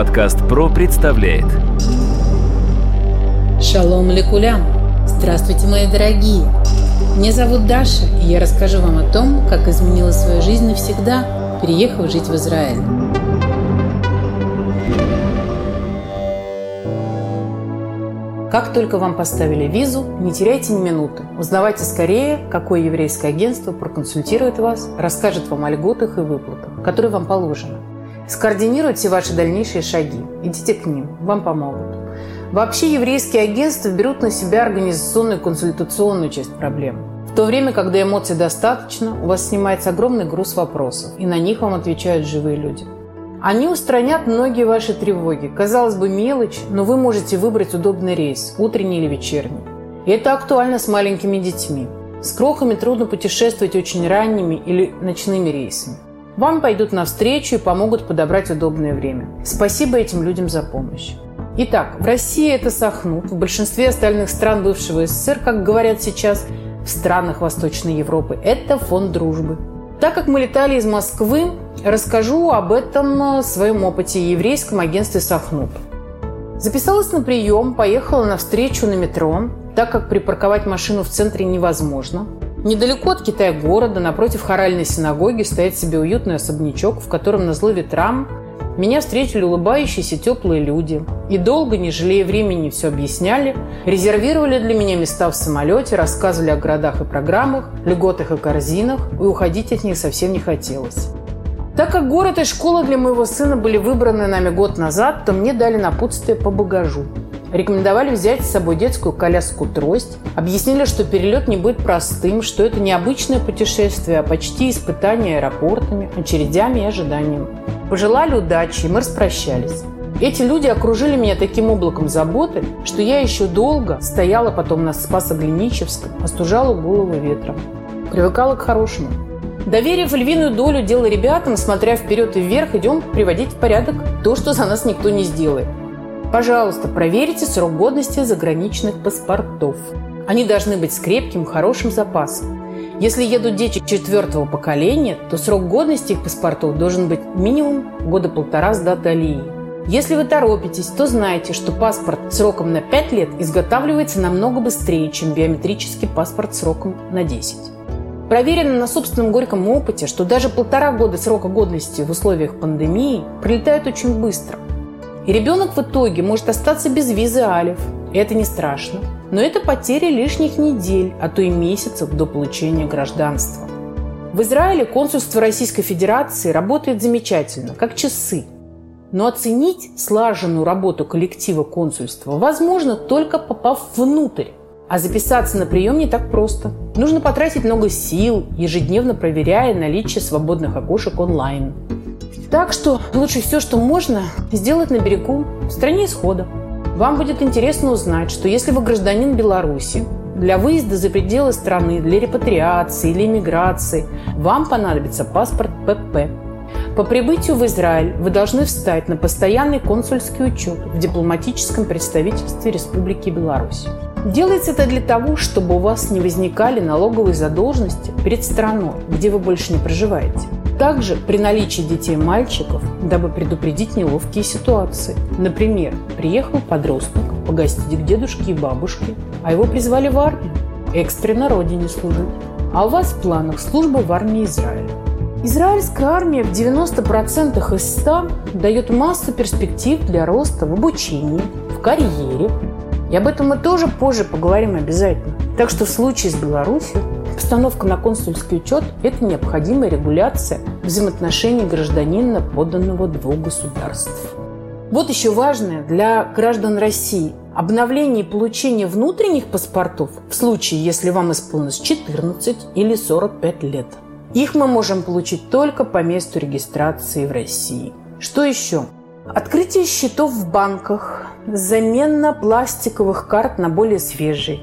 Подкаст ПРО представляет Шалом лекулям! Здравствуйте, мои дорогие! Меня зовут Даша, и я расскажу вам о том, как изменила свою жизнь навсегда, переехав жить в Израиль. Как только вам поставили визу, не теряйте ни минуты. Узнавайте скорее, какое еврейское агентство проконсультирует вас, расскажет вам о льготах и выплатах, которые вам положены. Скоординируйте ваши дальнейшие шаги. Идите к ним, вам помогут. Вообще еврейские агентства берут на себя организационную и консультационную часть проблем. В то время, когда эмоций достаточно, у вас снимается огромный груз вопросов, и на них вам отвечают живые люди – они устранят многие ваши тревоги. Казалось бы, мелочь, но вы можете выбрать удобный рейс, утренний или вечерний. И это актуально с маленькими детьми. С крохами трудно путешествовать очень ранними или ночными рейсами. Вам пойдут навстречу и помогут подобрать удобное время. Спасибо этим людям за помощь. Итак, в России это Сахнут, в большинстве остальных стран бывшего СССР, как говорят сейчас, в странах Восточной Европы, это фонд дружбы. Так как мы летали из Москвы, расскажу об этом э, своем опыте еврейском агентстве «Сахнут». Записалась на прием, поехала на встречу на метро, так как припарковать машину в центре невозможно. Недалеко от Китая города, напротив хоральной синагоги, стоит себе уютный особнячок, в котором на зло ветрам меня встретили улыбающиеся теплые люди. И долго, не жалея времени, все объясняли, резервировали для меня места в самолете, рассказывали о городах и программах, льготах и корзинах, и уходить от них совсем не хотелось. Так как город и школа для моего сына были выбраны нами год назад, то мне дали напутствие по багажу. Рекомендовали взять с собой детскую коляску-трость. Объяснили, что перелет не будет простым, что это не обычное путешествие, а почти испытание аэропортами, очередями и ожиданием. Пожелали удачи, и мы распрощались. Эти люди окружили меня таким облаком заботы, что я еще долго стояла потом на Спасо-Глиничевском, остужала голову ветром. Привыкала к хорошему. Доверив львиную долю дела ребятам, смотря вперед и вверх, идем приводить в порядок то, что за нас никто не сделает. Пожалуйста, проверьте срок годности заграничных паспортов. Они должны быть с крепким, хорошим запасом. Если едут дети четвертого поколения, то срок годности их паспортов должен быть минимум года полтора с даты алии. Если вы торопитесь, то знайте, что паспорт сроком на 5 лет изготавливается намного быстрее, чем биометрический паспорт сроком на 10. Проверено на собственном горьком опыте, что даже полтора года срока годности в условиях пандемии пролетают очень быстро. И ребенок в итоге может остаться без визы Алиф. И это не страшно. Но это потеря лишних недель, а то и месяцев до получения гражданства. В Израиле консульство Российской Федерации работает замечательно, как часы. Но оценить слаженную работу коллектива консульства возможно только попав внутрь. А записаться на прием не так просто. Нужно потратить много сил, ежедневно проверяя наличие свободных окошек онлайн. Так что лучше все, что можно, сделать на берегу, в стране исхода. Вам будет интересно узнать, что если вы гражданин Беларуси, для выезда за пределы страны, для репатриации или иммиграции вам понадобится паспорт ПП. По прибытию в Израиль вы должны встать на постоянный консульский учет в дипломатическом представительстве Республики Беларусь. Делается это для того, чтобы у вас не возникали налоговые задолженности перед страной, где вы больше не проживаете. Также при наличии детей мальчиков, дабы предупредить неловкие ситуации. Например, приехал подросток погостить к дедушке и бабушке, а его призвали в армию, экстренно родине служить. А у вас в планах служба в армии Израиля. Израильская армия в 90% из 100 дает массу перспектив для роста в обучении, в карьере. И об этом мы тоже позже поговорим обязательно. Так что в случае с Беларусью Постановка на консульский учет – это необходимая регуляция взаимоотношений гражданина, подданного двух государств. Вот еще важное для граждан России – обновление и получение внутренних паспортов в случае, если вам исполнилось 14 или 45 лет. Их мы можем получить только по месту регистрации в России. Что еще? Открытие счетов в банках, замена пластиковых карт на более свежие,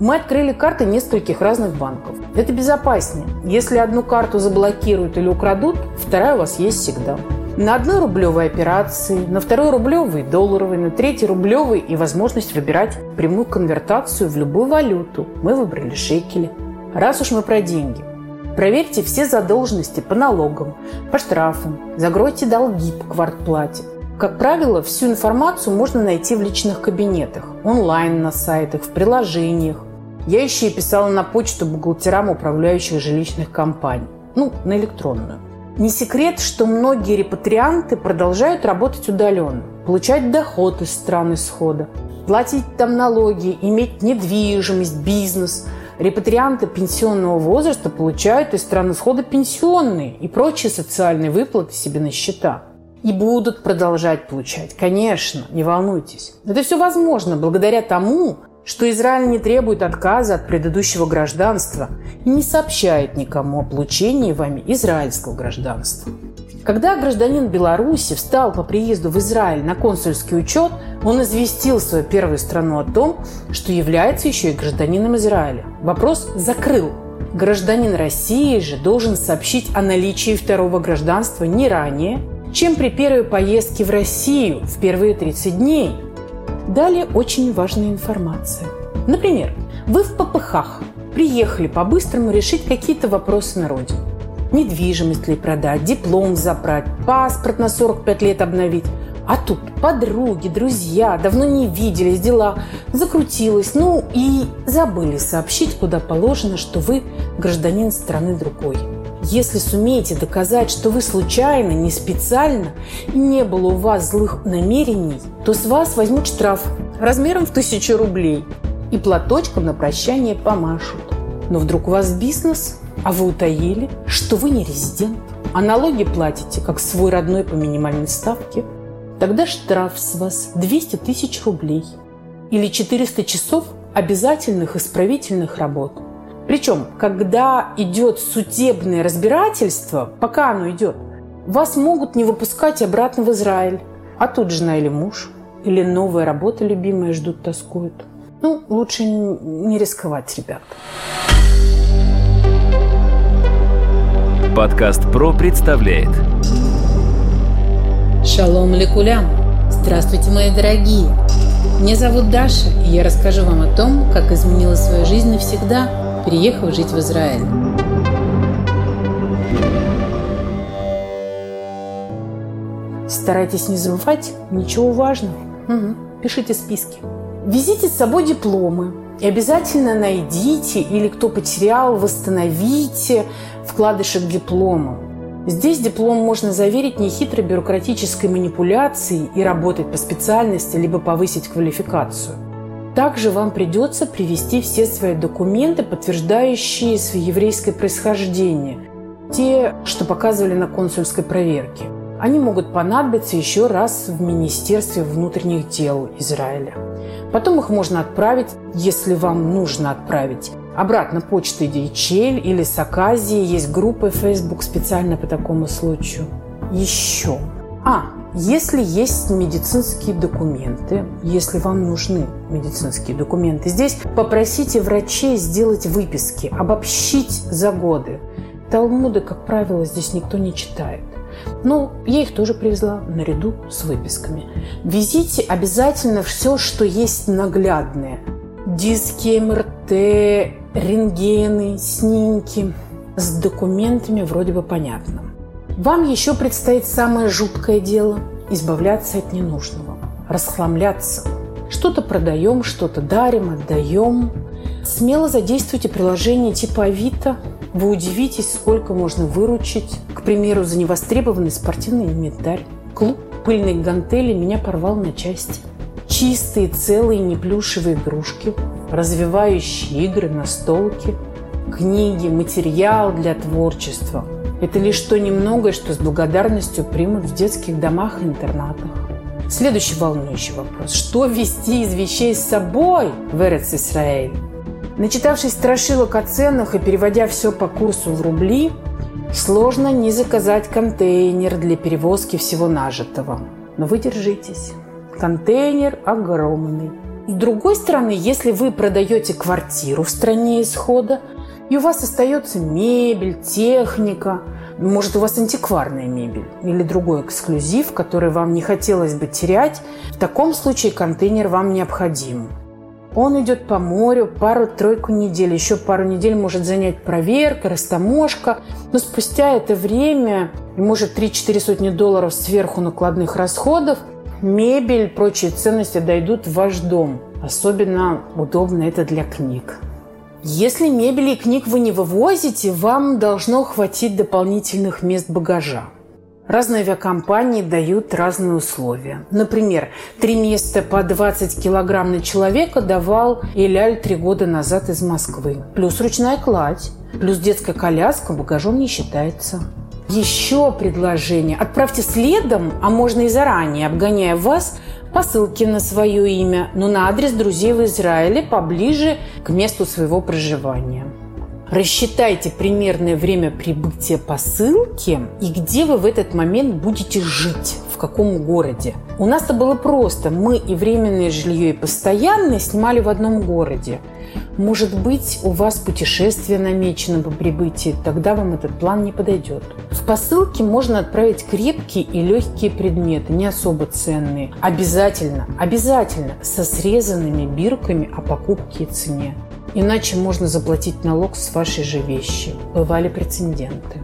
мы открыли карты нескольких разных банков. Это безопаснее. Если одну карту заблокируют или украдут, вторая у вас есть всегда. На одной рублевой операции, на второй рублевой долларовой, на третьей рублевой и возможность выбирать прямую конвертацию в любую валюту. Мы выбрали шекели. Раз уж мы про деньги, проверьте все задолженности по налогам, по штрафам, закройте долги по квартплате. Как правило, всю информацию можно найти в личных кабинетах, онлайн на сайтах, в приложениях. Я еще и писала на почту бухгалтерам управляющих жилищных компаний. Ну, на электронную. Не секрет, что многие репатрианты продолжают работать удаленно, получать доход из стран исхода, платить там налоги, иметь недвижимость, бизнес. Репатрианты пенсионного возраста получают из стран исхода пенсионные и прочие социальные выплаты себе на счета. И будут продолжать получать, конечно, не волнуйтесь. Это все возможно благодаря тому, что Израиль не требует отказа от предыдущего гражданства и не сообщает никому о получении вами израильского гражданства. Когда гражданин Беларуси встал по приезду в Израиль на консульский учет, он известил свою первую страну о том, что является еще и гражданином Израиля. Вопрос закрыл. Гражданин России же должен сообщить о наличии второго гражданства не ранее, чем при первой поездке в Россию в первые 30 дней – Далее очень важная информация. Например, вы в попыхах приехали по-быстрому решить какие-то вопросы на родину. Недвижимость ли продать, диплом забрать, паспорт на 45 лет обновить. А тут подруги, друзья, давно не виделись, дела закрутилось, ну и забыли сообщить, куда положено, что вы гражданин страны другой. Если сумеете доказать, что вы случайно, не специально, не было у вас злых намерений, то с вас возьмут штраф размером в тысячу рублей и платочком на прощание помашут. Но вдруг у вас бизнес, а вы утаили, что вы не резидент, а налоги платите, как свой родной по минимальной ставке, тогда штраф с вас 200 тысяч рублей или 400 часов обязательных исправительных работ – причем, когда идет судебное разбирательство, пока оно идет, вас могут не выпускать обратно в Израиль. А тут жена или муж, или новая работа любимая ждут, тоскуют. Ну, лучше не рисковать, ребят. Подкаст «Про» представляет Шалом лекулям! Здравствуйте, мои дорогие! Меня зовут Даша, и я расскажу вам о том, как изменила свою жизнь навсегда – переехав жить в Израиль. Старайтесь не забывать ничего важного. Угу. Пишите списки. Везите с собой дипломы. И обязательно найдите или кто потерял, восстановите вкладыши к диплому. Здесь диплом можно заверить нехитрой бюрократической манипуляцией и работать по специальности, либо повысить квалификацию. Также вам придется привести все свои документы, подтверждающие свое еврейское происхождение. Те, что показывали на консульской проверке. Они могут понадобиться еще раз в Министерстве внутренних дел Израиля. Потом их можно отправить, если вам нужно отправить, обратно почтой DHL или с Аказии. Есть группы Facebook специально по такому случаю. Еще. А, если есть медицинские документы, если вам нужны медицинские документы, здесь попросите врачей сделать выписки, обобщить за годы. Талмуды, как правило, здесь никто не читает. Но я их тоже привезла наряду с выписками. Везите обязательно все, что есть наглядное. Диски МРТ, рентгены, снимки. С документами вроде бы понятно. Вам еще предстоит самое жуткое дело – избавляться от ненужного, расхламляться. Что-то продаем, что-то дарим, отдаем. Смело задействуйте приложение типа Авито. Вы удивитесь, сколько можно выручить. К примеру, за невостребованный спортивный инвентарь. Клуб пыльной гантели меня порвал на части. Чистые, целые, неплюшевые игрушки. Развивающие игры, настолки. Книги, материал для творчества – это лишь то немногое, что с благодарностью примут в детских домах и интернатах. Следующий волнующий вопрос. Что вести из вещей с собой в Эрец Исраэль? Начитавшись страшилок о ценах и переводя все по курсу в рубли, сложно не заказать контейнер для перевозки всего нажитого. Но вы держитесь. Контейнер огромный. С другой стороны, если вы продаете квартиру в стране исхода, и у вас остается мебель, техника, может, у вас антикварная мебель или другой эксклюзив, который вам не хотелось бы терять. В таком случае контейнер вам необходим. Он идет по морю пару-тройку недель. Еще пару недель может занять проверка, растаможка. Но спустя это время, может 3-4 сотни долларов сверху накладных расходов, мебель, прочие ценности дойдут в ваш дом. Особенно удобно это для книг. Если мебели и книг вы не вывозите, вам должно хватить дополнительных мест багажа. Разные авиакомпании дают разные условия. Например, три места по 20 килограмм на человека давал Эляль три года назад из Москвы. Плюс ручная кладь, плюс детская коляска багажом не считается. Еще предложение. Отправьте следом, а можно и заранее, обгоняя вас, посылки на свое имя, но на адрес друзей в Израиле поближе к месту своего проживания. Рассчитайте примерное время прибытия посылки и где вы в этот момент будете жить, в каком городе. У нас это было просто. Мы и временное жилье, и постоянное снимали в одном городе. Может быть, у вас путешествие намечено по прибытии, тогда вам этот план не подойдет. В посылке можно отправить крепкие и легкие предметы, не особо ценные. Обязательно, обязательно со срезанными бирками о покупке и цене. Иначе можно заплатить налог с вашей же вещи. Бывали прецеденты.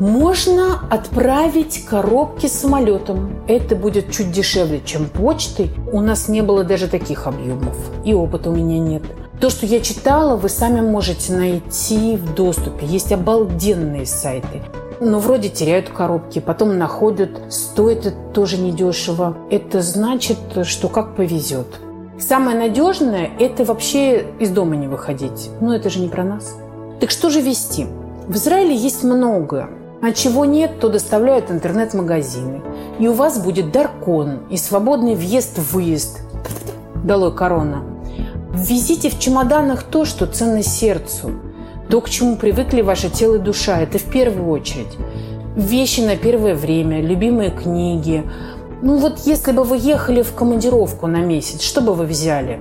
Можно отправить коробки самолетом. Это будет чуть дешевле, чем почтой. У нас не было даже таких объемов. И опыта у меня нет. То, что я читала, вы сами можете найти в доступе. Есть обалденные сайты. Но вроде теряют коробки, потом находят. Стоит это тоже недешево. Это значит, что как повезет. Самое надежное – это вообще из дома не выходить. Но это же не про нас. Так что же вести? В Израиле есть многое. А чего нет, то доставляют интернет-магазины. И у вас будет даркон и свободный въезд-выезд. Долой корона. Ввезите в чемоданах то, что ценно сердцу. То, к чему привыкли ваше тело и душа. Это в первую очередь. Вещи на первое время, любимые книги, ну вот если бы вы ехали в командировку на месяц, что бы вы взяли?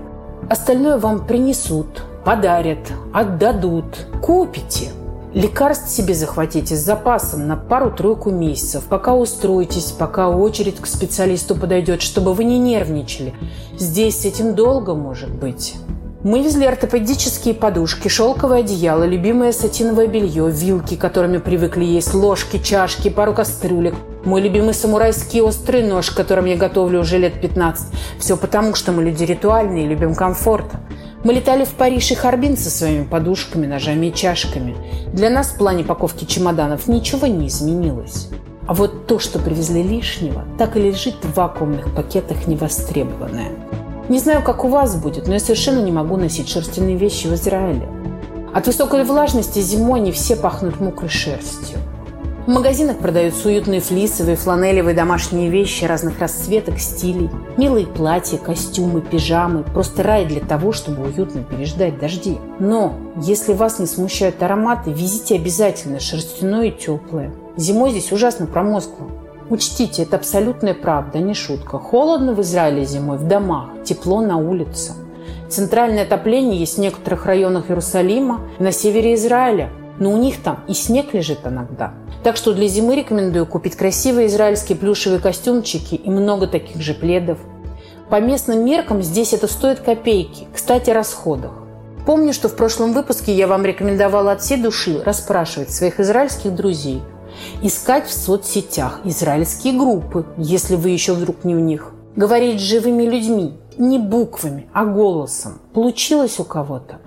Остальное вам принесут, подарят, отдадут, купите. Лекарств себе захватите с запасом на пару-тройку месяцев, пока устроитесь, пока очередь к специалисту подойдет, чтобы вы не нервничали. Здесь с этим долго может быть. Мы везли ортопедические подушки, шелковое одеяло, любимое сатиновое белье, вилки, которыми привыкли есть, ложки, чашки, пару кастрюлек. Мой любимый самурайский острый нож, которым я готовлю уже лет 15. Все потому, что мы люди ритуальные и любим комфорт. Мы летали в Париж и Харбин со своими подушками, ножами и чашками. Для нас в плане паковки чемоданов ничего не изменилось. А вот то, что привезли лишнего, так и лежит в вакуумных пакетах невостребованное. Не знаю, как у вас будет, но я совершенно не могу носить шерстяные вещи в Израиле. От высокой влажности зимой они все пахнут мокрой шерстью. В магазинах продаются уютные флисовые, фланелевые домашние вещи разных расцветок, стилей. Милые платья, костюмы, пижамы. Просто рай для того, чтобы уютно переждать дожди. Но, если вас не смущают ароматы, везите обязательно шерстяное и теплое. Зимой здесь ужасно промозгло. Учтите, это абсолютная правда, не шутка. Холодно в Израиле зимой, в домах, тепло на улице. Центральное отопление есть в некоторых районах Иерусалима, на севере Израиля. Но у них там и снег лежит иногда. Так что для зимы рекомендую купить красивые израильские плюшевые костюмчики и много таких же пледов. По местным меркам здесь это стоит копейки. Кстати, о расходах. Помню, что в прошлом выпуске я вам рекомендовала от всей души расспрашивать своих израильских друзей, Искать в соцсетях израильские группы, если вы еще вдруг не в них. Говорить с живыми людьми, не буквами, а голосом. Получилось у кого-то.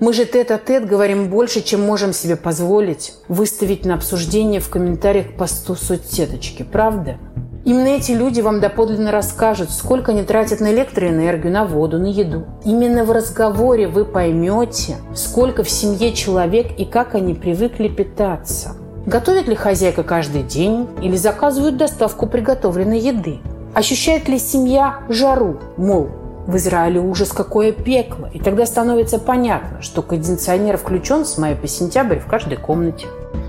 Мы же тет-а-тет говорим больше, чем можем себе позволить выставить на обсуждение в комментариях к посту соцсеточки, правда? Именно эти люди вам доподлинно расскажут, сколько они тратят на электроэнергию, на воду, на еду. Именно в разговоре вы поймете, сколько в семье человек и как они привыкли питаться. Готовит ли хозяйка каждый день или заказывают доставку приготовленной еды? Ощущает ли семья жару? Мол, в Израиле ужас какое пекло. И тогда становится понятно, что кондиционер включен с мая по сентябрь в каждой комнате.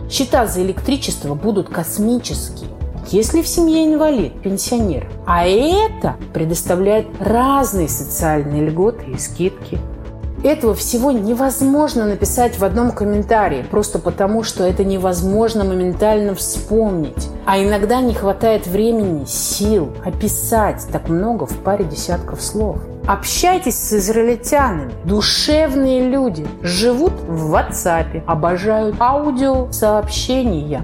Счета за электричество будут космические, если в семье инвалид, пенсионер. А это предоставляет разные социальные льготы и скидки – этого всего невозможно написать в одном комментарии, просто потому, что это невозможно моментально вспомнить. А иногда не хватает времени, сил описать так много в паре десятков слов. Общайтесь с израильтянами. Душевные люди. Живут в WhatsApp. Обожают аудиосообщения.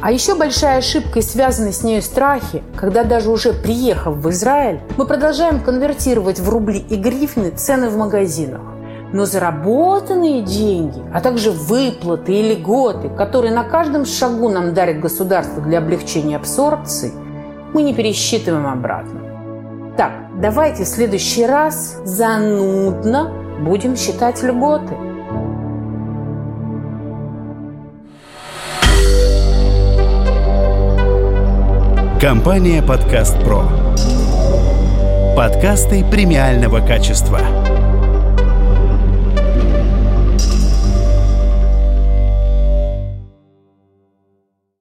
А еще большая ошибка и связанные с нею страхи, когда даже уже приехав в Израиль, мы продолжаем конвертировать в рубли и грифны цены в магазинах. Но заработанные деньги, а также выплаты и льготы, которые на каждом шагу нам дарит государство для облегчения абсорбции, мы не пересчитываем обратно. Так, давайте в следующий раз занудно будем считать льготы. Компания «Подкаст Про». Подкасты премиального качества –